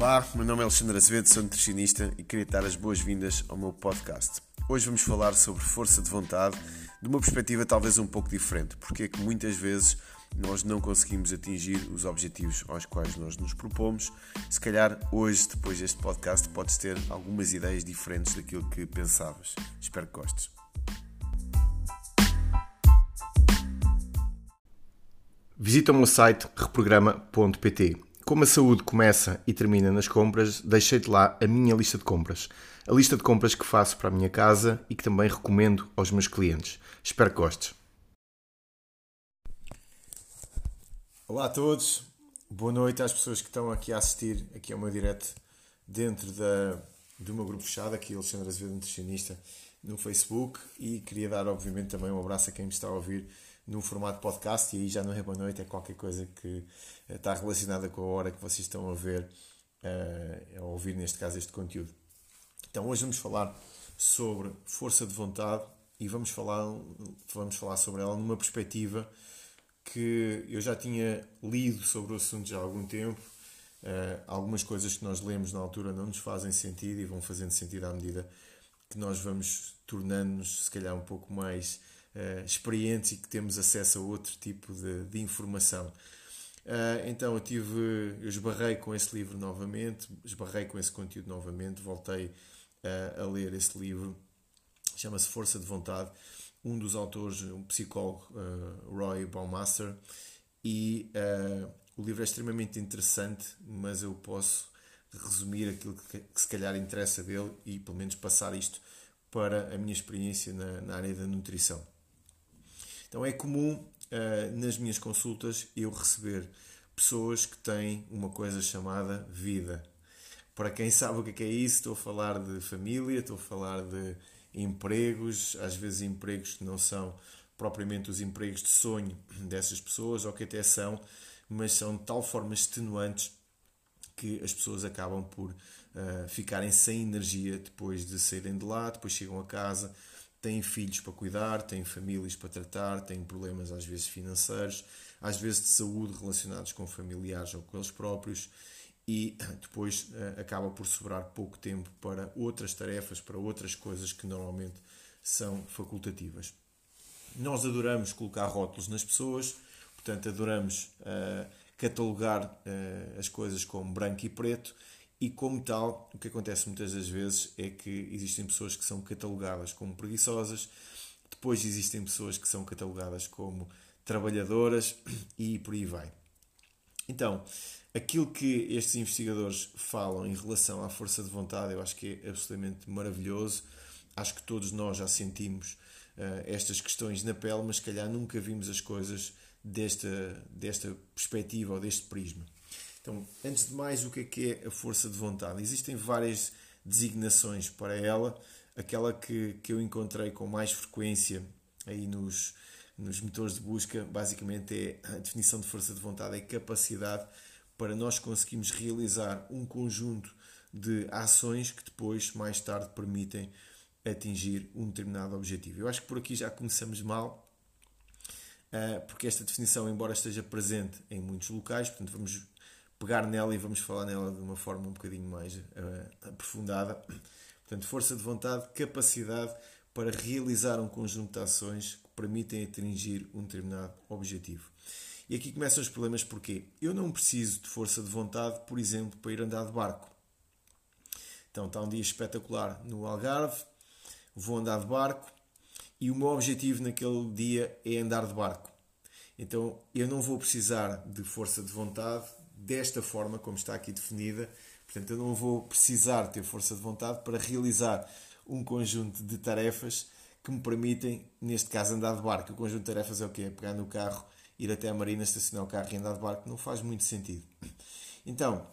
Olá, meu nome é Alexandre Azevedo, sou nutricionista e queria dar as boas-vindas ao meu podcast. Hoje vamos falar sobre força de vontade de uma perspectiva talvez um pouco diferente, porque é que muitas vezes nós não conseguimos atingir os objetivos aos quais nós nos propomos. Se calhar hoje, depois deste podcast, podes ter algumas ideias diferentes daquilo que pensavas. Espero que gostes. Visita o meu site reprograma.pt. Como a saúde começa e termina nas compras, deixei-te lá a minha lista de compras. A lista de compras que faço para a minha casa e que também recomendo aos meus clientes. Espero que gostes. Olá a todos, boa noite às pessoas que estão aqui a assistir aqui ao meu direto dentro da, do meu grupo fechado, aqui Alexandre Azevedo Nutricionista, no Facebook e queria dar obviamente também um abraço a quem me está a ouvir no formato podcast e aí já não é boa noite, é qualquer coisa que eh, está relacionada com a hora que vocês estão a ver, uh, a ouvir neste caso este conteúdo. Então hoje vamos falar sobre força de vontade e vamos falar, vamos falar sobre ela numa perspectiva que eu já tinha lido sobre o assunto já há algum tempo. Uh, algumas coisas que nós lemos na altura não nos fazem sentido e vão fazendo sentido à medida que nós vamos tornando-nos, se calhar, um pouco mais uh, experientes e que temos acesso a outro tipo de, de informação. Uh, então eu tive, eu esbarrei com esse livro novamente, esbarrei com esse conteúdo novamente, voltei uh, a ler esse livro, chama-se Força de Vontade, um dos autores, um psicólogo, Roy Baumeister, e o livro é extremamente interessante, mas eu posso resumir aquilo que, que, se calhar interessa dele e pelo menos passar isto para a minha experiência na, na área da nutrição. Então é comum uh, nas minhas consultas eu receber pessoas que têm uma coisa chamada vida. Para quem sabe o que é, é isso, estou a falar de família, estou a falar de empregos, às vezes empregos que não são propriamente os empregos de sonho dessas pessoas, ou que até são, mas são de tal forma extenuantes que as pessoas acabam por uh, ficarem sem energia depois de saírem de lá, depois chegam a casa, têm filhos para cuidar, têm famílias para tratar, têm problemas às vezes financeiros, às vezes de saúde relacionados com familiares ou com eles próprios e depois uh, acaba por sobrar pouco tempo para outras tarefas, para outras coisas que normalmente são facultativas. Nós adoramos colocar rótulos nas pessoas, portanto, adoramos uh, catalogar uh, as coisas como branco e preto e como tal, o que acontece muitas das vezes é que existem pessoas que são catalogadas como preguiçosas, depois existem pessoas que são catalogadas como trabalhadoras e por aí vai. Então, aquilo que estes investigadores falam em relação à força de vontade, eu acho que é absolutamente maravilhoso. Acho que todos nós já sentimos uh, estas questões na pele, mas se calhar nunca vimos as coisas desta, desta perspectiva ou deste prisma. Então, antes de mais, o que é que é a força de vontade? Existem várias designações para ela. Aquela que, que eu encontrei com mais frequência aí nos, nos motores de busca, basicamente é a definição de força de vontade, é capacidade para nós conseguirmos realizar um conjunto de ações que depois, mais tarde, permitem atingir um determinado objetivo. Eu acho que por aqui já começamos mal, eh, porque esta definição, embora esteja presente em muitos locais, portanto, vamos pegar nela e vamos falar nela de uma forma um bocadinho mais uh, aprofundada. Portanto, força de vontade, capacidade para realizar um conjunto de ações que permitem atingir um determinado objetivo. E aqui começam os problemas porque eu não preciso de força de vontade, por exemplo, para ir andar de barco. Então está um dia espetacular no Algarve, vou andar de barco e o meu objetivo naquele dia é andar de barco. Então eu não vou precisar de força de vontade desta forma, como está aqui definida. Portanto, eu não vou precisar ter força de vontade para realizar um conjunto de tarefas que me permitem, neste caso, andar de barco. O conjunto de tarefas é o quê? É pegar no carro, ir até a marina, estacionar o carro e andar de barco. Não faz muito sentido. Então,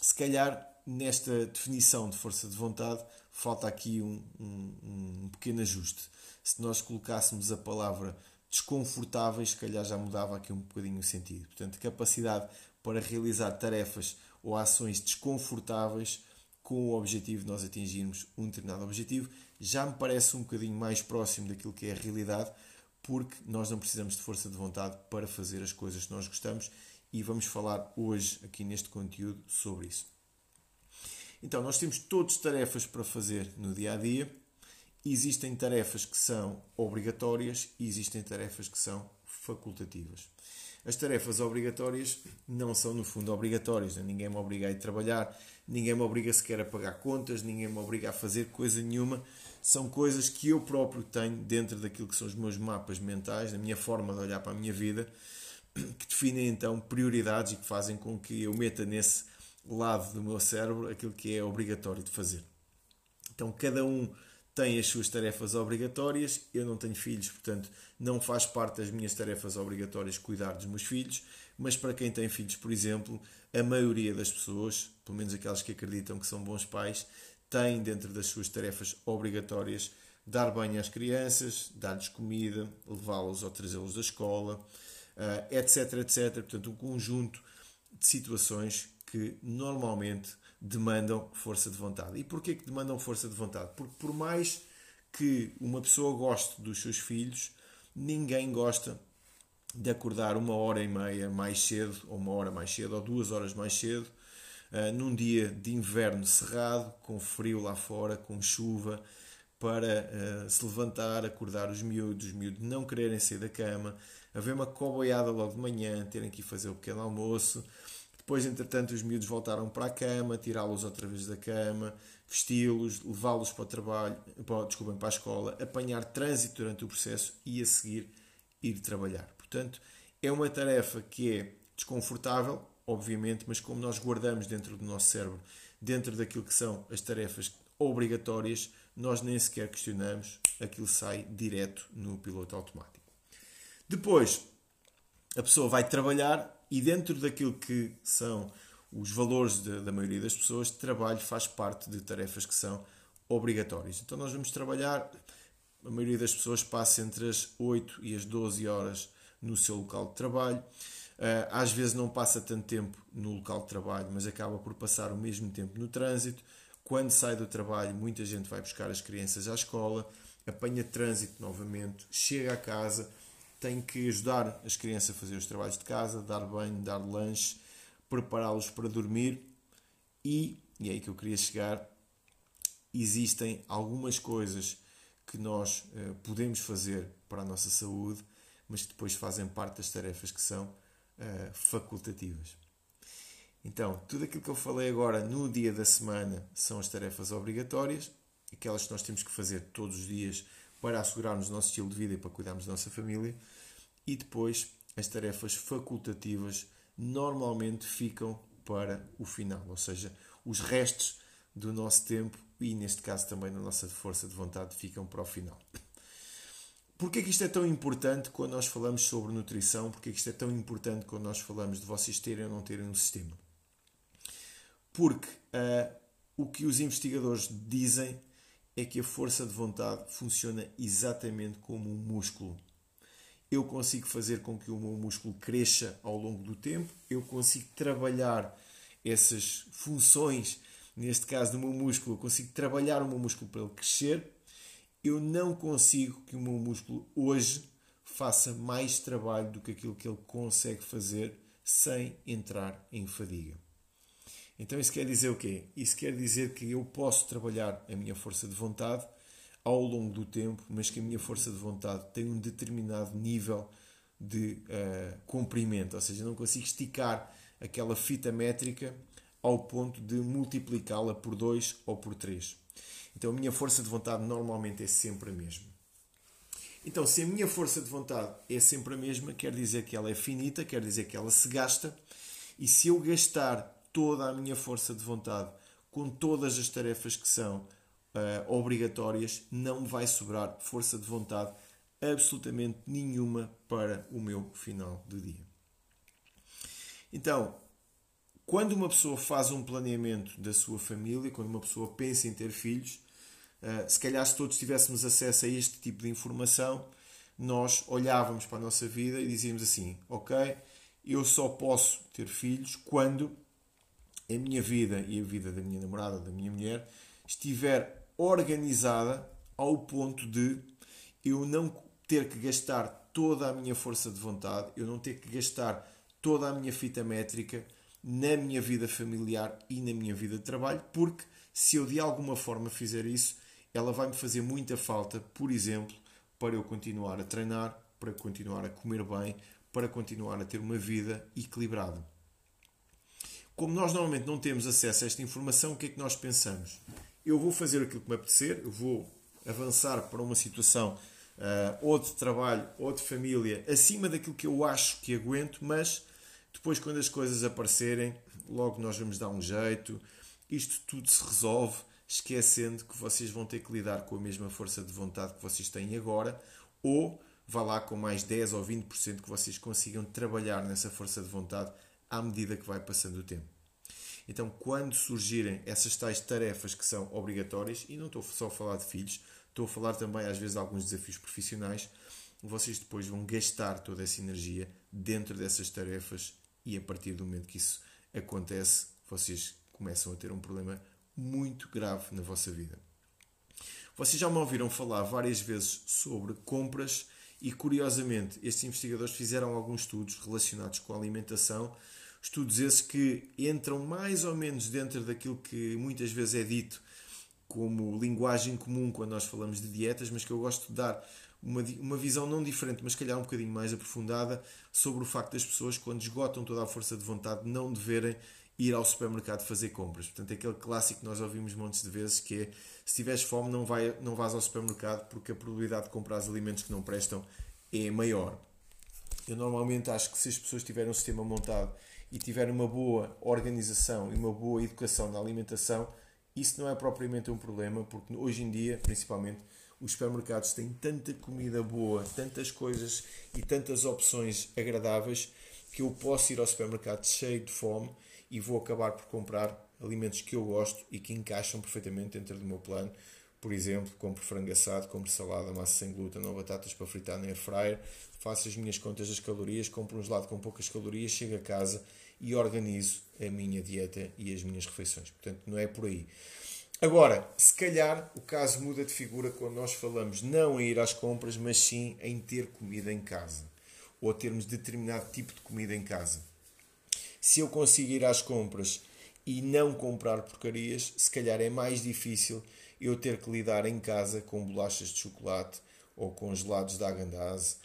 se calhar, nesta definição de força de vontade, falta aqui um, um, um pequeno ajuste. Se nós colocássemos a palavra desconfortáveis, se calhar já mudava aqui um bocadinho o sentido. Portanto, capacidade para realizar tarefas ou ações desconfortáveis com o objetivo de nós atingirmos um determinado objetivo, já me parece um bocadinho mais próximo daquilo que é a realidade, porque nós não precisamos de força de vontade para fazer as coisas que nós gostamos e vamos falar hoje aqui neste conteúdo sobre isso. Então, nós temos todas tarefas para fazer no dia a dia. Existem tarefas que são obrigatórias e existem tarefas que são facultativas. As tarefas obrigatórias não são, no fundo, obrigatórias. Né? Ninguém me obriga a ir trabalhar, ninguém me obriga sequer a pagar contas, ninguém me obriga a fazer coisa nenhuma. São coisas que eu próprio tenho dentro daquilo que são os meus mapas mentais, a minha forma de olhar para a minha vida, que definem então prioridades e que fazem com que eu meta nesse lado do meu cérebro aquilo que é obrigatório de fazer. Então, cada um tem as suas tarefas obrigatórias. Eu não tenho filhos, portanto, não faz parte das minhas tarefas obrigatórias cuidar dos meus filhos. Mas para quem tem filhos, por exemplo, a maioria das pessoas, pelo menos aquelas que acreditam que são bons pais, tem dentro das suas tarefas obrigatórias dar banho às crianças, dar-lhes comida, levá-los ou trazê-los da escola, etc, etc. Portanto, um conjunto de situações que normalmente demandam força de vontade. E porquê que demandam força de vontade? Porque por mais que uma pessoa goste dos seus filhos, ninguém gosta de acordar uma hora e meia mais cedo, ou uma hora mais cedo, ou duas horas mais cedo, uh, num dia de inverno cerrado, com frio lá fora, com chuva, para uh, se levantar, acordar os miúdos, os miúdos não quererem sair da cama, haver uma coboiada logo de manhã, terem que ir fazer o pequeno almoço, depois, entretanto, os miúdos voltaram para a cama, tirá-los outra vez da cama, vesti-los, levá-los para o trabalho, para, desculpem, para a escola, apanhar trânsito durante o processo e a seguir ir trabalhar. Portanto, é uma tarefa que é desconfortável, obviamente, mas como nós guardamos dentro do nosso cérebro, dentro daquilo que são as tarefas obrigatórias, nós nem sequer questionamos, aquilo sai direto no piloto automático. Depois, a pessoa vai trabalhar e dentro daquilo que são os valores de, da maioria das pessoas, trabalho faz parte de tarefas que são obrigatórias. Então nós vamos trabalhar, a maioria das pessoas passa entre as 8 e as 12 horas no seu local de trabalho. Eh, às vezes não passa tanto tempo no local de trabalho, mas acaba por passar o mesmo tempo no trânsito. Quando sai do trabalho, muita gente vai buscar as crianças à escola, apanha trânsito novamente, chega a casa, tem que ajudar as crianças a fazer os trabalhos de casa, dar banho, dar lanche, prepará-los para dormir e, e é aí que eu queria chegar, existem algumas coisas que nós uh, podemos fazer para a nossa saúde, mas que depois fazem parte das tarefas que são uh, facultativas. Então, tudo aquilo que eu falei agora no dia da semana são as tarefas obrigatórias, aquelas que nós temos que fazer todos os dias para assegurarmos o nosso estilo de vida e para cuidarmos da nossa família. E depois as tarefas facultativas normalmente ficam para o final, ou seja, os restos do nosso tempo e neste caso também da nossa força de vontade ficam para o final. Porquê que isto é tão importante quando nós falamos sobre nutrição? Porquê que isto é tão importante quando nós falamos de vocês terem ou não terem um sistema? Porque uh, o que os investigadores dizem é que a força de vontade funciona exatamente como um músculo. Eu consigo fazer com que o meu músculo cresça ao longo do tempo, eu consigo trabalhar essas funções, neste caso do meu músculo, eu consigo trabalhar o meu músculo para ele crescer. Eu não consigo que o meu músculo hoje faça mais trabalho do que aquilo que ele consegue fazer sem entrar em fadiga. Então isso quer dizer o quê? Isso quer dizer que eu posso trabalhar a minha força de vontade ao longo do tempo, mas que a minha força de vontade tem um determinado nível de uh, comprimento, ou seja, não consigo esticar aquela fita métrica ao ponto de multiplicá-la por 2 ou por 3. Então a minha força de vontade normalmente é sempre a mesma. Então, se a minha força de vontade é sempre a mesma, quer dizer que ela é finita, quer dizer que ela se gasta, e se eu gastar toda a minha força de vontade com todas as tarefas que são uh, obrigatórias, não vai sobrar força de vontade absolutamente nenhuma para o meu final do dia. Então, quando uma pessoa faz um planeamento da sua família, quando uma pessoa pensa em ter filhos, uh, se calhar se todos tivéssemos acesso a este tipo de informação, nós olhávamos para a nossa vida e dizíamos assim: Ok, eu só posso ter filhos quando a minha vida e a vida da minha namorada, da minha mulher, estiver organizada ao ponto de eu não ter que gastar toda a minha força de vontade, eu não ter que gastar toda a minha fita métrica na minha vida familiar e na minha vida de trabalho, porque se eu de alguma forma fizer isso, ela vai me fazer muita falta, por exemplo, para eu continuar a treinar, para continuar a comer bem, para continuar a ter uma vida equilibrada. Como nós normalmente não temos acesso a esta informação, o que é que nós pensamos? Eu vou fazer aquilo que me apetecer, eu vou avançar para uma situação uh, ou de trabalho ou de família acima daquilo que eu acho que aguento, mas depois, quando as coisas aparecerem, logo nós vamos dar um jeito, isto tudo se resolve, esquecendo que vocês vão ter que lidar com a mesma força de vontade que vocês têm agora, ou vá lá com mais 10 ou 20% que vocês consigam trabalhar nessa força de vontade à medida que vai passando o tempo. Então, quando surgirem essas tais tarefas que são obrigatórias, e não estou só a falar de filhos, estou a falar também às vezes de alguns desafios profissionais, vocês depois vão gastar toda essa energia dentro dessas tarefas e a partir do momento que isso acontece, vocês começam a ter um problema muito grave na vossa vida. Vocês já me ouviram falar várias vezes sobre compras e, curiosamente, estes investigadores fizeram alguns estudos relacionados com a alimentação, estudos esses que entram mais ou menos dentro daquilo que muitas vezes é dito como linguagem comum quando nós falamos de dietas, mas que eu gosto de dar uma, uma visão não diferente, mas calhar um bocadinho mais aprofundada sobre o facto das pessoas, quando esgotam toda a força de vontade, não deverem ir ao supermercado fazer compras. Portanto, é aquele clássico que nós ouvimos montes de vezes que é se tiveres fome não, vai, não vais ao supermercado porque a probabilidade de comprar alimentos que não prestam é maior. Eu normalmente acho que se as pessoas tiverem um sistema montado e tiverem uma boa organização e uma boa educação na alimentação, isso não é propriamente um problema, porque hoje em dia, principalmente, os supermercados têm tanta comida boa, tantas coisas e tantas opções agradáveis que eu posso ir ao supermercado cheio de fome e vou acabar por comprar alimentos que eu gosto e que encaixam perfeitamente dentro do meu plano. Por exemplo, compro frango assado, compro salada, massa sem glúten ou batatas para fritar na air fryer, faço as minhas contas das calorias, compro um gelado com poucas calorias, chego a casa e organizo a minha dieta e as minhas refeições. Portanto, não é por aí. Agora, se calhar o caso muda de figura quando nós falamos não em ir às compras, mas sim em ter comida em casa ou termos determinado tipo de comida em casa se eu consigo ir às compras e não comprar porcarias, se calhar é mais difícil eu ter que lidar em casa com bolachas de chocolate ou com gelados de Agandaz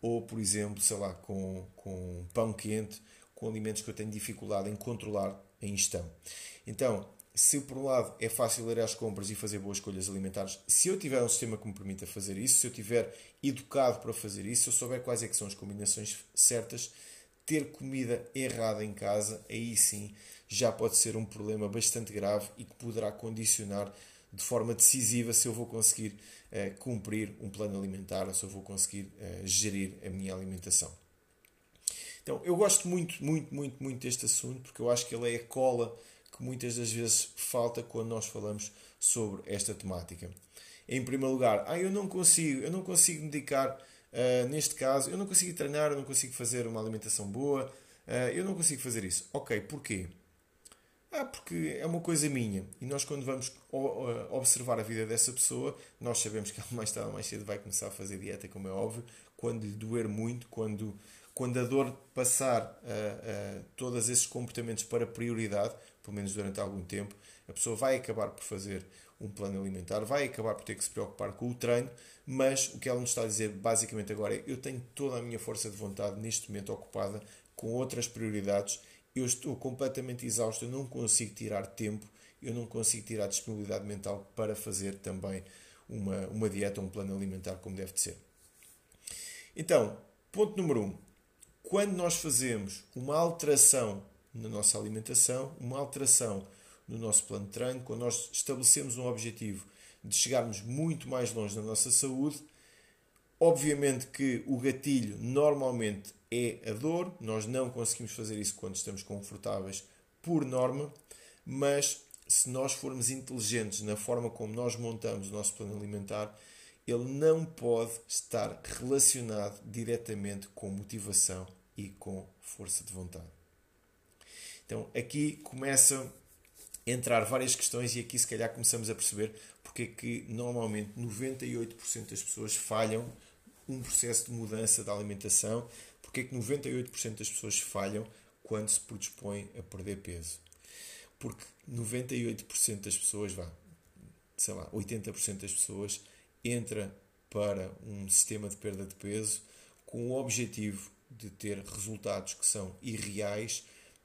ou, por exemplo, sei lá, com, com pão quente, com alimentos que eu tenho dificuldade em controlar a ingestão. Então, se por um lado é fácil ir às compras e fazer boas escolhas alimentares, se eu tiver um sistema que me permita fazer isso, se eu tiver educado para fazer isso, se eu souber quais é que são as combinações certas, ter comida errada em casa, aí sim já pode ser um problema bastante grave e que poderá condicionar de forma decisiva se eu vou conseguir uh, cumprir um plano alimentar ou se eu vou conseguir uh, gerir a minha alimentação. Então, eu gosto muito, muito, muito, muito deste assunto porque eu acho que ele é a cola que muitas das vezes falta quando nós falamos sobre esta temática. Em primeiro lugar, ah, eu não consigo, eu não consigo me dedicar Uh, neste caso, eu não consigo treinar, eu não consigo fazer uma alimentação boa, uh, eu não consigo fazer isso. Ok, porquê? Ah, porque é uma coisa minha. E nós, quando vamos observar a vida dessa pessoa, nós sabemos que ela mais tarde ou mais cedo vai começar a fazer dieta, como é óbvio, quando lhe doer muito, quando, quando a dor passar uh, todos esses comportamentos para prioridade, pelo menos durante algum tempo, a pessoa vai acabar por fazer um plano alimentar, vai acabar por ter que se preocupar com o treino, mas o que ela nos está a dizer basicamente agora é: eu tenho toda a minha força de vontade neste momento ocupada com outras prioridades, eu estou completamente exausto, eu não consigo tirar tempo, eu não consigo tirar disponibilidade mental para fazer também uma, uma dieta, um plano alimentar como deve de ser. Então, ponto número um: quando nós fazemos uma alteração na nossa alimentação, uma alteração no nosso plano de treino, quando nós estabelecemos um objetivo de chegarmos muito mais longe na nossa saúde, obviamente que o gatilho normalmente é a dor, nós não conseguimos fazer isso quando estamos confortáveis por norma, mas se nós formos inteligentes na forma como nós montamos o nosso plano alimentar, ele não pode estar relacionado diretamente com motivação e com força de vontade. Então aqui começa entrar várias questões e aqui se calhar começamos a perceber porque é que normalmente 98% das pessoas falham um processo de mudança da alimentação, porque é que 98% das pessoas falham quando se predispõe a perder peso. Porque 98% das pessoas, vá, sei lá, 80% das pessoas entra para um sistema de perda de peso com o objetivo de ter resultados que são irreais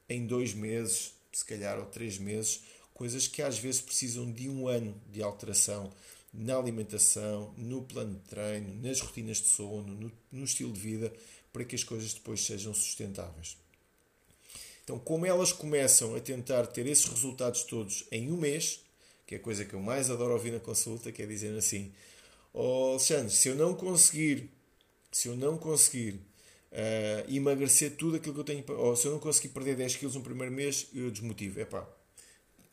em dois meses, se calhar, ou três meses, coisas que às vezes precisam de um ano de alteração na alimentação, no plano de treino, nas rotinas de sono, no, no estilo de vida, para que as coisas depois sejam sustentáveis. Então, como elas começam a tentar ter esses resultados todos em um mês, que é a coisa que eu mais adoro ouvir na consulta, que é dizer assim: oh, Alexandre, se eu não conseguir, se eu não conseguir uh, emagrecer tudo aquilo que eu tenho, ou se eu não conseguir perder 10 quilos no primeiro mês, eu desmotivo. É pá,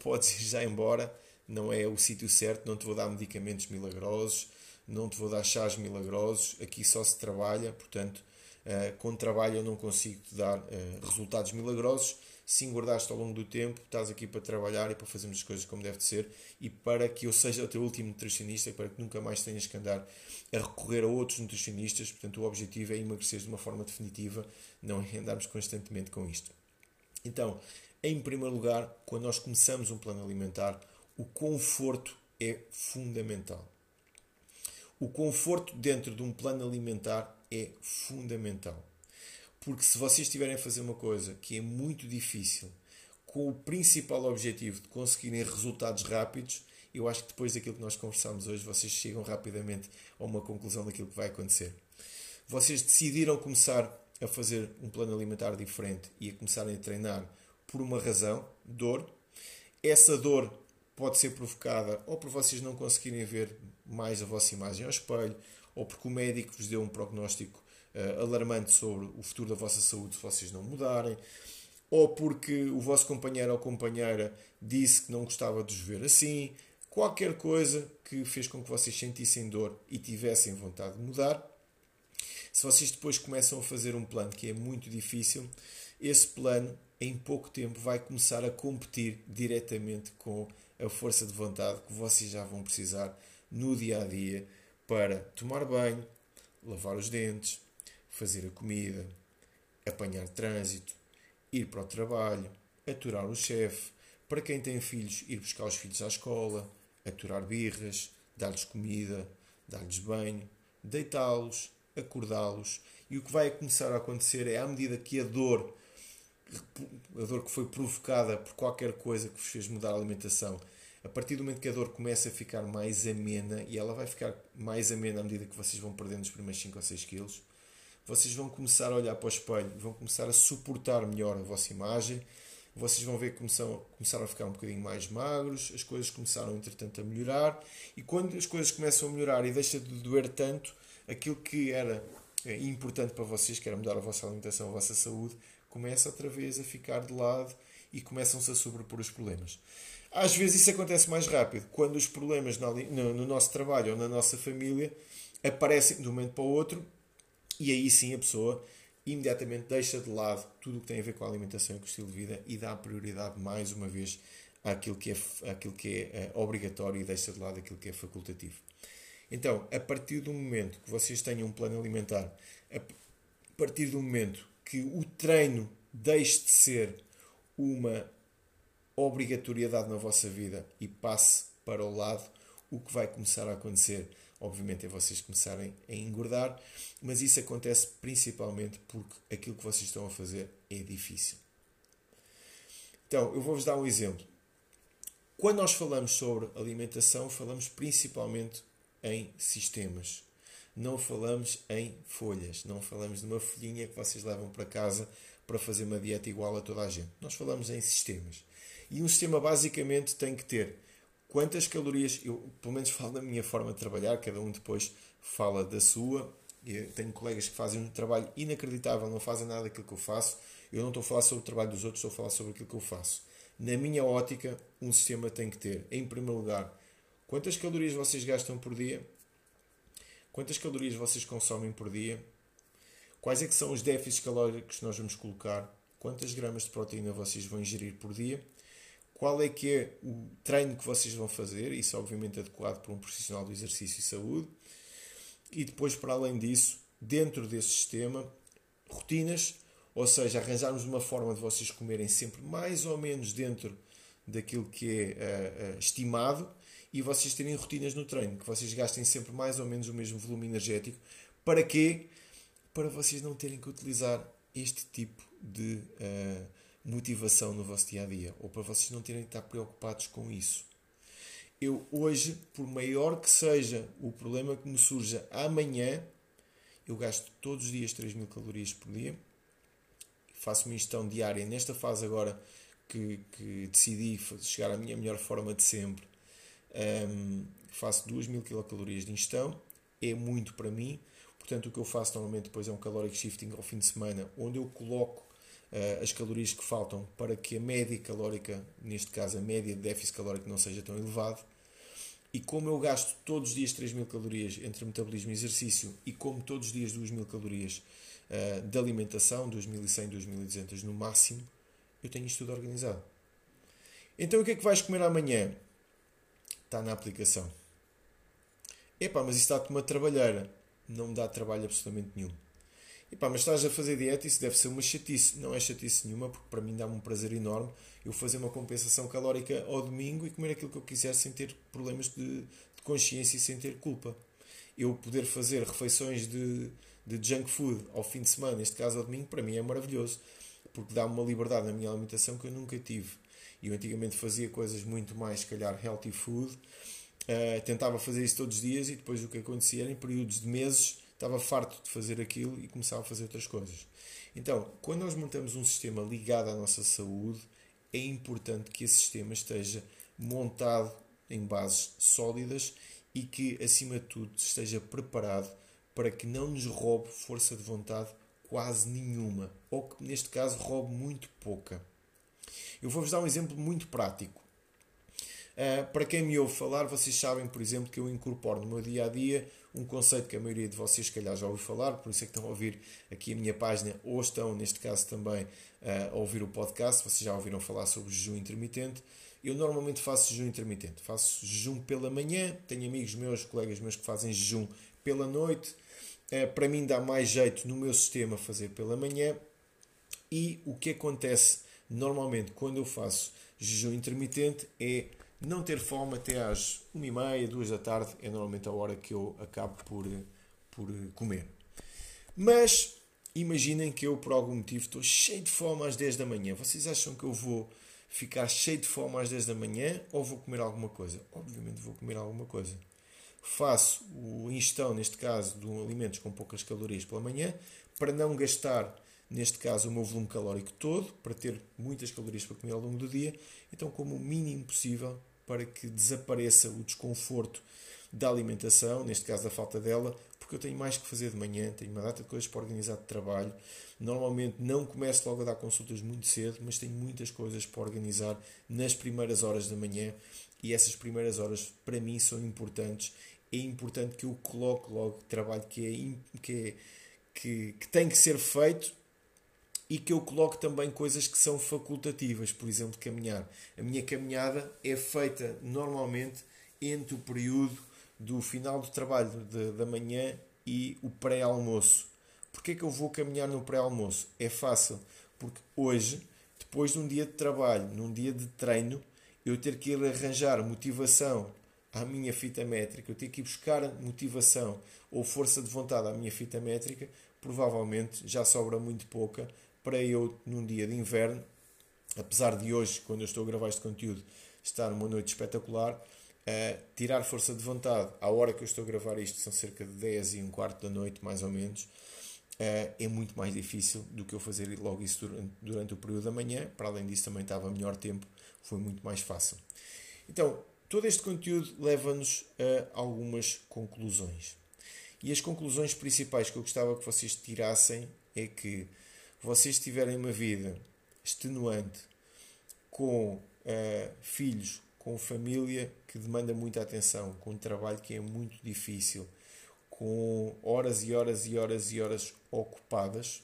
podes ir já embora, não é o sítio certo, não te vou dar medicamentos milagrosos, não te vou dar chás milagrosos, aqui só se trabalha, portanto, uh, com trabalho eu não consigo te dar uh, resultados milagrosos. Se engordaste ao longo do tempo, estás aqui para trabalhar e para fazermos as coisas como deve de ser e para que eu seja o teu último nutricionista e para que nunca mais tenhas que andar a recorrer a outros nutricionistas. Portanto, o objetivo é emagrecer de uma forma definitiva, não é andarmos constantemente com isto. Então, em primeiro lugar, quando nós começamos um plano alimentar, o conforto é fundamental. O conforto dentro de um plano alimentar é fundamental. Porque se vocês estiverem a fazer uma coisa que é muito difícil, com o principal objetivo de conseguirem resultados rápidos, eu acho que depois daquilo que nós conversamos hoje, vocês chegam rapidamente a uma conclusão daquilo que vai acontecer. Vocês decidiram começar a fazer um plano alimentar diferente e a começarem a treinar por uma razão, dor. Essa dor pode ser provocada ou por vocês não conseguirem ver mais a vossa imagem ao espelho, ou porque o médico vos deu um prognóstico alarmante sobre o futuro da vossa saúde se vocês não mudarem, ou porque o vosso companheiro ou companheira disse que não gostava de os ver assim, qualquer coisa que fez com que vocês sentissem dor e tivessem vontade de mudar. Se vocês depois começam a fazer um plano que é muito difícil, esse plano em pouco tempo vai começar a competir diretamente com a força de vontade que vocês já vão precisar no dia a dia para tomar banho, lavar os dentes, fazer a comida, apanhar trânsito, ir para o trabalho, aturar o chefe, para quem tem filhos, ir buscar os filhos à escola, aturar birras, dar-lhes comida, dar-lhes banho, deitá-los, acordá-los. E o que vai começar a acontecer é, à medida que a dor a dor que foi provocada por qualquer coisa que vos fez mudar a alimentação, a partir do momento que a dor começa a ficar mais amena, e ela vai ficar mais amena à medida que vocês vão perdendo os primeiros 5 ou 6 quilos, vocês vão começar a olhar para o espelho, vão começar a suportar melhor a vossa imagem, vocês vão ver que começam, começaram a ficar um bocadinho mais magros, as coisas começaram entretanto a melhorar, e quando as coisas começam a melhorar e deixa de doer tanto, aquilo que era eh, importante para vocês, que era mudar a vossa alimentação, a vossa saúde, começa outra vez a ficar de lado e começam-se a sobrepor os problemas. Às vezes isso acontece mais rápido, quando os problemas no, nosso trabalho ou na nossa família aparecem de um momento para o outro e aí sim a pessoa imediatamente deixa de lado tudo o que tem a ver com a alimentação e com o estilo de vida e dá prioridade mais uma vez àquilo que é, àquilo que é eh, obrigatório e deixa de lado aquilo que é facultativo. Então, a partir do momento que vocês tenham um plano alimentar, a partir do momento que o treino deixe de ser uma obrigatoriedade na vossa vida e passe para o lado, o que vai começar a acontecer, obviamente, é vocês começarem a engordar, mas isso acontece principalmente porque aquilo que vocês estão a fazer é difícil. Então, eu vou-vos dar um exemplo. Quando nós falamos sobre alimentação, falamos principalmente em sistemas não falamos em folhas, não falamos de uma folhinha que vocês levam para casa para fazer uma dieta igual a toda a gente. Nós falamos em sistemas. E um sistema basicamente tem que ter quantas calorias, eu pelo menos falo da minha forma de trabalhar, cada um depois fala da sua. Eu tenho colegas que fazem um trabalho inacreditável, não fazem nada daquilo que eu faço. Eu não estou a falar sobre o trabalho dos outros, estou a falar sobre aquilo que eu faço. Na minha ótica, um sistema tem que ter, em primeiro lugar, quantas calorias vocês gastam por dia, Quantas calorias vocês consomem por dia? Quais é que são os déficits calóricos que nós vamos colocar? Quantas gramas de proteína vocês vão ingerir por dia? Qual é que é o treino que vocês vão fazer? Isso obviamente adequado para um profissional do exercício e saúde. E depois, para além disso, dentro desse sistema, rotinas Ou seja, arranjarmos uma forma de vocês comerem sempre mais ou menos dentro daquilo que é uh, uh, estimado e vocês terem rotinas no treino, que vocês gastem sempre mais ou menos o mesmo volume energético. Para quê? Para vocês não terem que utilizar este tipo de uh, motivação no vosso dia a dia, ou para vocês não terem que estar preocupados com isso. Eu hoje, por maior que seja o problema que me surja amanhã, eu gasto todos os dias 3 mil calorias por dia, faço uma ingestão diária nesta fase agora que, que decidi chegar à minha melhor forma de sempre. Um, faço 2 mil quilocalorias de ingestão, é muito para mim. Portanto, o que eu faço normalmente depois é um caloric shifting ao fim de semana, onde eu coloco uh, as calorias que faltam para que a média calórica, neste caso a média de déficit calórico, não seja tão elevado. E como eu gasto todos os dias 3 mil calorias entre metabolismo e exercício e como todos os dias 2 mil calorias uh, de alimentação, 2100, 2200 no máximo, eu tenho isto tudo organizado. Então o que é que vais comer amanhã? Está na aplicação. Epá, mas isso dá-te uma trabalheira. Não me dá trabalho absolutamente nenhum. Epá, mas estás a fazer dieta, isso deve ser uma chatice. Não é chatice nenhuma, porque para mim dá-me um prazer enorme eu fazer uma compensação calórica ao domingo e comer aquilo que eu quiser sem ter problemas de, de consciência e sem ter culpa. Eu poder fazer refeições de, de junk food ao fim de semana, neste caso ao domingo, para mim é maravilhoso, porque dá-me uma liberdade na minha alimentação que eu nunca tive. Eu antigamente fazia coisas muito mais, se calhar, healthy food, uh, tentava fazer isso todos os dias e depois o que acontecia era em períodos de meses estava farto de fazer aquilo e começava a fazer outras coisas. Então, quando nós montamos um sistema ligado à nossa saúde, é importante que esse sistema esteja montado em bases sólidas e que, acima de tudo, esteja preparado para que não nos roube força de vontade quase nenhuma, ou que, neste caso, roube muito pouca. Eu vou-vos dar um exemplo muito prático. Uh, para quem me ouve falar, vocês sabem, por exemplo, que eu incorporo no meu dia a dia um conceito que a maioria de vocês, se calhar, já ouviu falar, por isso é que estão a ouvir aqui a minha página, ou estão, neste caso, também uh, a ouvir o podcast. Vocês já ouviram falar sobre jejum intermitente. Eu normalmente faço jejum intermitente. Faço jejum pela manhã, tenho amigos meus, colegas meus que fazem jejum pela noite. Uh, para mim, dá mais jeito no meu sistema fazer pela manhã. E o que acontece normalmente quando eu faço jejum intermitente é não ter fome até às 1h30, 2 da tarde, é normalmente a hora que eu acabo por, por comer. Mas imaginem que eu, por algum motivo, estou cheio de fome às 10 da manhã. Vocês acham que eu vou ficar cheio de fome às 10 da manhã ou vou comer alguma coisa? Obviamente vou comer alguma coisa. Faço o ingestão, neste caso, de alimentos com poucas calorias pela manhã, para não gastar neste caso, o meu volume calórico todo, para ter muitas calorias para comer ao longo do dia, então como o mínimo possível para que desapareça o desconforto da alimentação, neste caso da falta dela, porque eu tenho mais que fazer de manhã, tenho uma data de coisas para organizar de trabalho. Normalmente não começo logo a dar consultas muito cedo, mas tenho muitas coisas para organizar nas primeiras horas da manhã e essas primeiras horas para mim são importantes. É importante que eu coloque logo trabalho que, é, que, é, que, que tem que ser feito e que eu coloco também coisas que são facultativas, por exemplo, caminhar. A minha caminhada é feita normalmente entre o período do final do trabalho de, da manhã e o pré-almoço. Porquê que eu vou caminhar no pré-almoço? É fácil, porque hoje, depois de um dia de trabalho, num dia de treino, eu ter que ir arranjar motivação à minha fita métrica, eu ter que ir buscar motivação ou força de vontade à minha fita métrica, provavelmente já sobra muito pouca para eu, num dia de inverno, apesar de hoje, quando eu estou a gravar este conteúdo, estar uma noite espetacular, uh, tirar força de vontade à hora que eu estou a gravar isto, são cerca de 10 e um quarto da noite, mais ou menos, uh, é muito mais difícil do que eu fazer logo isso durante, durante o período da manhã. Para além disso, também estava melhor tempo, foi muito mais fácil. Então, todo este conteúdo leva-nos a algumas conclusões. E as conclusões principais que eu gostava que vocês tirassem é que vocês tiverem uma vida extenuante, com uh, filhos, com família que demanda muita atenção, com um trabalho que é muito difícil, com horas e horas e horas e horas ocupadas,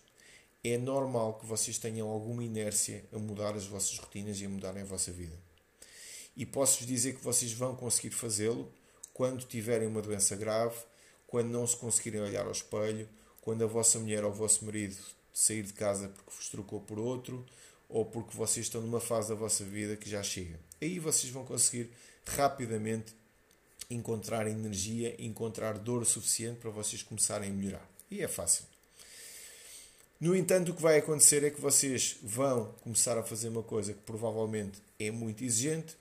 é normal que vocês tenham alguma inércia a mudar as vossas rotinas e a mudarem a vossa vida. E posso-vos dizer que vocês vão conseguir fazê-lo quando tiverem uma doença grave, quando não se conseguirem olhar ao espelho, quando a vossa mulher ou o vosso marido sair de casa porque vos trocou por outro ou porque vocês estão numa fase da vossa vida que já chega. Aí vocês vão conseguir rapidamente encontrar energia, encontrar dor suficiente para vocês começarem a melhorar. E é fácil. No entanto, o que vai acontecer é que vocês vão começar a fazer uma coisa que provavelmente é muito exigente,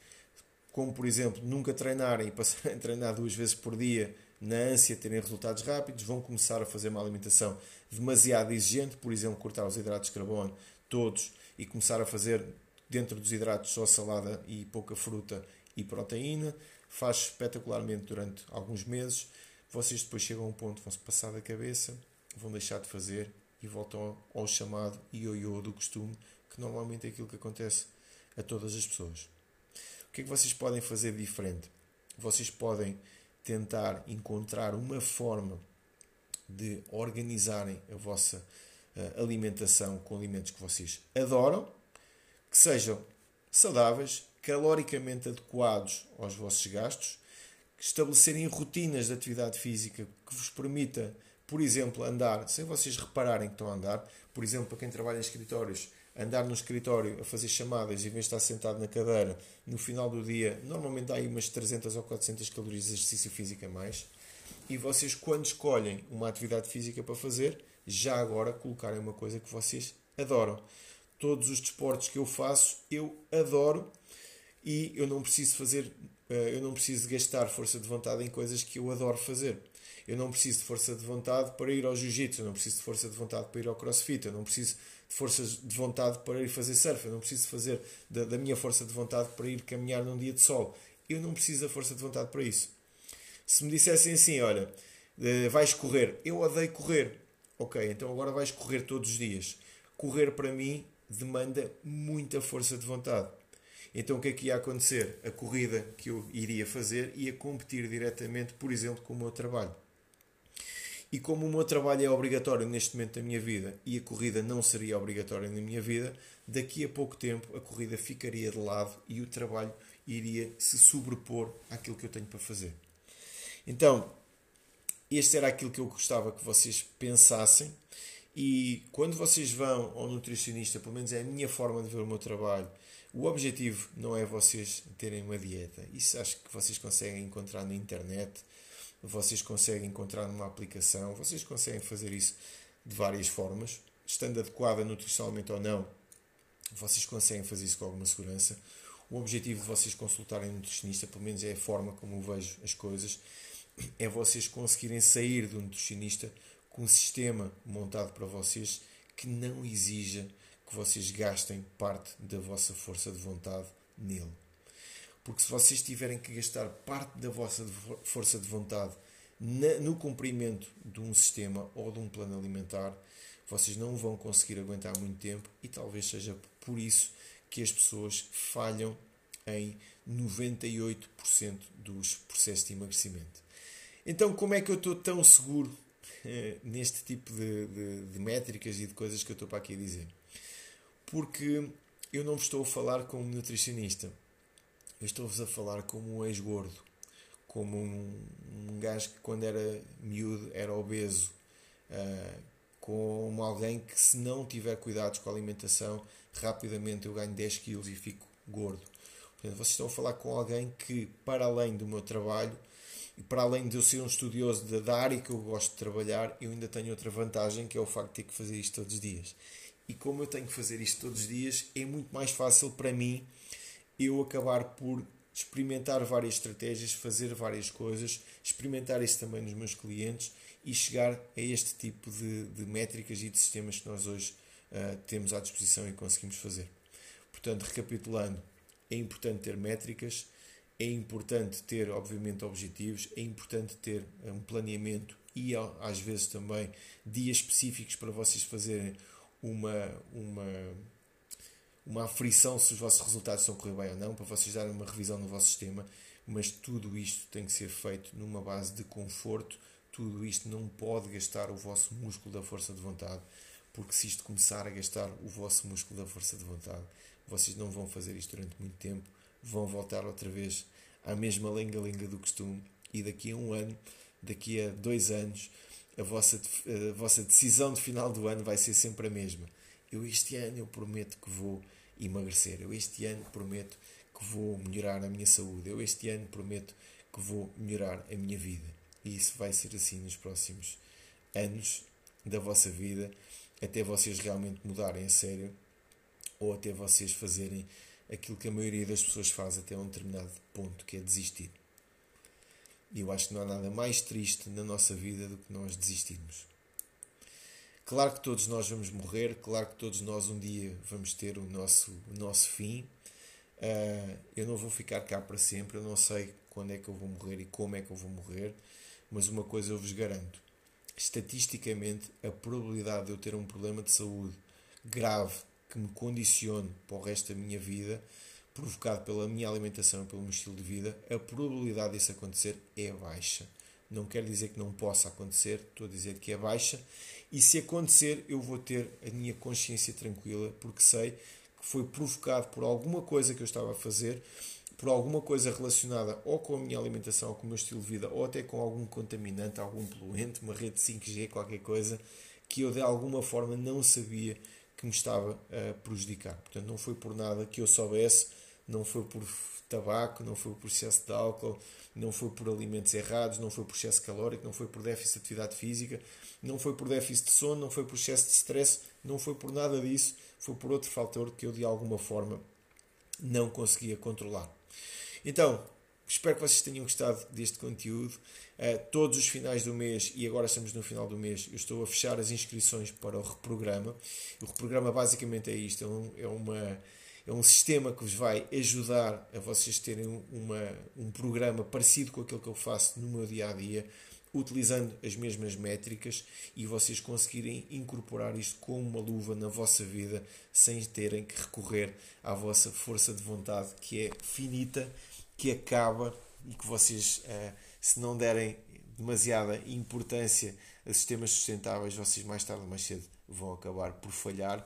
como por exemplo, nunca treinarem e passarem a treinar duas vezes por dia na ânsia de terem resultados rápidos, vão começar a fazer uma alimentação demasiado exigente, por exemplo, cortar os hidratos de carbono todos e começar a fazer dentro dos hidratos só salada e pouca fruta e proteína. Faz espetacularmente durante alguns meses. Vocês depois chegam a um ponto, vão-se passar da cabeça, vão deixar de fazer e voltam ao chamado ioiô do costume, que normalmente é aquilo que acontece a todas as pessoas. O que é que vocês podem fazer diferente? Vocês podem tentar encontrar uma forma de organizarem a vossa uh, alimentação com alimentos que vocês adoram, que sejam saudáveis, caloricamente adequados aos vossos gastos, estabelecerem rotinas de atividade física que vos permita por exemplo, andar, sem vocês repararem que estão a andar, por exemplo, para quem trabalha em escritórios, andar no escritório a fazer chamadas em vez de estar sentado na cadeira, no final do dia, normalmente há aí umas 300 ou 400 calorias de exercício físico a mais. E vocês, quando escolhem uma atividade física para fazer, já agora colocarem uma coisa que vocês adoram. Todos os desportos que eu faço, eu adoro e eu não preciso fazer, eh, eu não preciso gastar força de vontade em coisas que eu adoro fazer. Eu não preciso de força de vontade para ir ao jiu-jitsu, eu não preciso de força de vontade para ir ao crossfit, eu não preciso de força de vontade para ir fazer surf, eu não preciso fazer da, da minha força de vontade para ir caminhar num dia de sol. Eu não preciso da força de vontade para isso. Se me dissessem assim, olha, eh, vais correr, eu odeio correr. Ok, então agora vais correr todos os dias. Correr para mim demanda muita força de vontade. Então o que é que ia acontecer? A corrida que eu iria fazer ia competir diretamente, por exemplo, com o meu trabalho. E como o meu trabalho é obrigatório neste momento da minha vida e a corrida não seria obrigatória na minha vida, daqui a pouco tempo a corrida ficaria de lado e o trabalho iria se sobrepor àquilo que eu tenho para fazer. Então, este era aquilo que eu gostava que vocês pensassem. E quando vocês vão ao nutricionista, pelo menos é a minha forma de ver o meu trabalho, o objetivo não é vocês terem uma dieta. Isso acho que vocês conseguem encontrar na internet vocês conseguem encontrar numa aplicação, vocês conseguem fazer isso de várias formas, estando adequada nutricionalmente ou não, vocês conseguem fazer isso com alguma segurança. O objetivo de vocês consultarem um nutricionista, pelo menos é a forma como eu vejo as coisas, é vocês conseguirem sair do nutricionista com um sistema montado para vocês que não exija que vocês gastem parte da vossa força de vontade nele. Porque se vocês tiverem que gastar parte da vossa força de vontade no cumprimento de um sistema ou de um plano alimentar, vocês não vão conseguir aguentar muito tempo e talvez seja por isso que as pessoas falham em 98% dos processos de emagrecimento. Então, como é que eu estou tão seguro eh, neste tipo de, de, de, métricas e de coisas que eu estou para aqui a dizer? Porque eu não estou a falar como nutricionista eu estou-vos a falar como um ex-gordo, como um, um gajo que quando era miúdo era obeso, uh, como alguém que se não tiver cuidados com a alimentação, rapidamente eu ganho 10 quilos e fico gordo. Portanto, vocês estão a falar com alguém que, para além do meu trabalho, e para além de eu ser um estudioso da área que eu gosto de trabalhar, eu ainda tenho outra vantagem, que é o facto de ter que fazer isto todos os dias. E como eu tenho que fazer isto todos os dias, é muito mais fácil para mim eu acabar por experimentar várias estratégias, fazer várias coisas, experimentar isso também nos meus clientes e chegar a este tipo de, de métricas e de sistemas que nós hoje uh, temos à disposição e conseguimos fazer. Portanto, recapitulando, é importante ter métricas, é importante ter, obviamente, objetivos, é importante ter um planeamento e, às vezes, também dias específicos para vocês fazerem uma, uma uma aflição se os vossos resultados estão a correr bem ou não, para vocês darem uma revisão no vosso sistema, mas tudo isto tem que ser feito numa base de conforto, tudo isto não pode gastar o vosso músculo da força de vontade, porque se isto começar a gastar o vosso músculo da força de vontade, vocês não vão fazer isto durante muito tempo, vão voltar outra vez à mesma lenga-lenga do costume e daqui a um ano, daqui a dois anos, a vossa, a vossa decisão de final do ano vai ser sempre a mesma. Eu este ano eu prometo que vou emagrecer. Eu este ano prometo que vou melhorar a minha saúde. Eu este ano prometo que vou melhorar a minha vida. E isso vai ser assim nos próximos anos da vossa vida, até vocês realmente mudarem a sério ou até vocês fazerem aquilo que a maioria das pessoas faz até um determinado ponto, que é desistir. E eu acho que não há nada mais triste na nossa vida do que nós desistirmos. Claro que todos nós vamos morrer, claro que todos nós um dia vamos ter o nosso, o nosso fim. Uh, eu não vou ficar cá para sempre, eu não sei quando é que eu vou morrer e como é que eu vou morrer, mas uma coisa eu vos garanto: estatisticamente, a probabilidade de eu ter um problema de saúde grave que me condicione para o resto da minha vida, provocado pela minha alimentação e pelo meu estilo de vida, a probabilidade disso acontecer é baixa. Não quer dizer que não possa acontecer, estou a dizer que é baixa. E se acontecer, eu vou ter a minha consciência tranquila, porque sei que foi provocado por alguma coisa que eu estava a fazer, por alguma coisa relacionada ou com a minha alimentação, ou com o meu estilo de vida, ou até com algum contaminante, algum poluente, uma rede 5G, qualquer coisa, que eu de alguma forma não sabia que me estava a prejudicar. Portanto, não foi por nada que eu soubesse, não foi por tabaco, não foi por excesso de álcool, não foi por alimentos errados, não foi por excesso calórico, não foi por déficit de atividade física, não foi por déficit de sono, não foi por excesso de stress, não foi por nada disso, foi por outro fator que eu de alguma forma não conseguia controlar. Então, espero que vocês tenham gostado deste conteúdo. Uh, todos os finais do mês, e agora estamos no final do mês, eu estou a fechar as inscrições para o reprograma. O reprograma basicamente é isto: é, é uma é um sistema que vos vai ajudar a vocês terem uma, um programa parecido com aquilo que eu faço no meu dia a dia, utilizando as mesmas métricas e vocês conseguirem incorporar isto como uma luva na vossa vida sem terem que recorrer à vossa força de vontade que é finita, que acaba e que vocês, eh, se não derem demasiada importância a sistemas sustentáveis, vocês mais tarde ou mais cedo vão acabar por falhar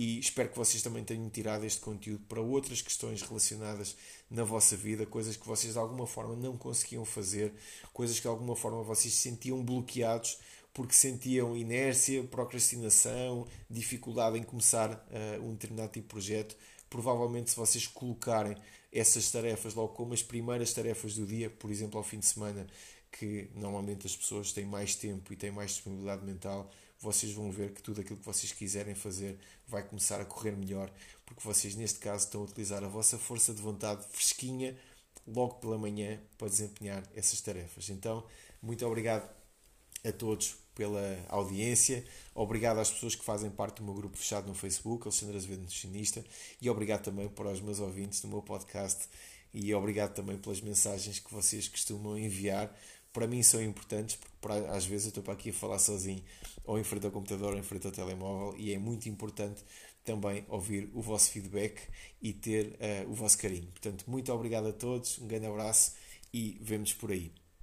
e espero que vocês também tenham tirado este conteúdo para outras questões relacionadas na vossa vida, coisas que vocês de alguma forma não conseguiam fazer, coisas que de alguma forma vocês se sentiam bloqueados porque sentiam inércia, procrastinação, dificuldade em começar uh, um determinado tipo de projeto. Provavelmente, se vocês colocarem essas tarefas logo como as primeiras tarefas do dia, por exemplo, ao fim de semana, que normalmente as pessoas têm mais tempo e têm mais disponibilidade mental, vocês vão ver que tudo aquilo que vocês quiserem fazer vai começar a correr melhor, porque vocês, neste caso, estão a utilizar a vossa força de vontade fresquinha logo pela manhã para desempenhar essas tarefas. Então, muito obrigado a todos pela audiência, obrigado às pessoas que fazem parte do meu grupo fechado no Facebook, Alexandre Azevedo Nutricionista, e obrigado também para os meus ouvintes do meu podcast e obrigado também pelas mensagens que vocês costumam enviar para mim são importantes, porque para, às vezes eu estou para aqui a falar sozinho, ou em frente ao computador, ou em frente ao telemóvel, e é muito importante também ouvir o vosso feedback e ter uh, o vosso carinho. Portanto, muito obrigado a todos, um grande abraço e vemos por aí.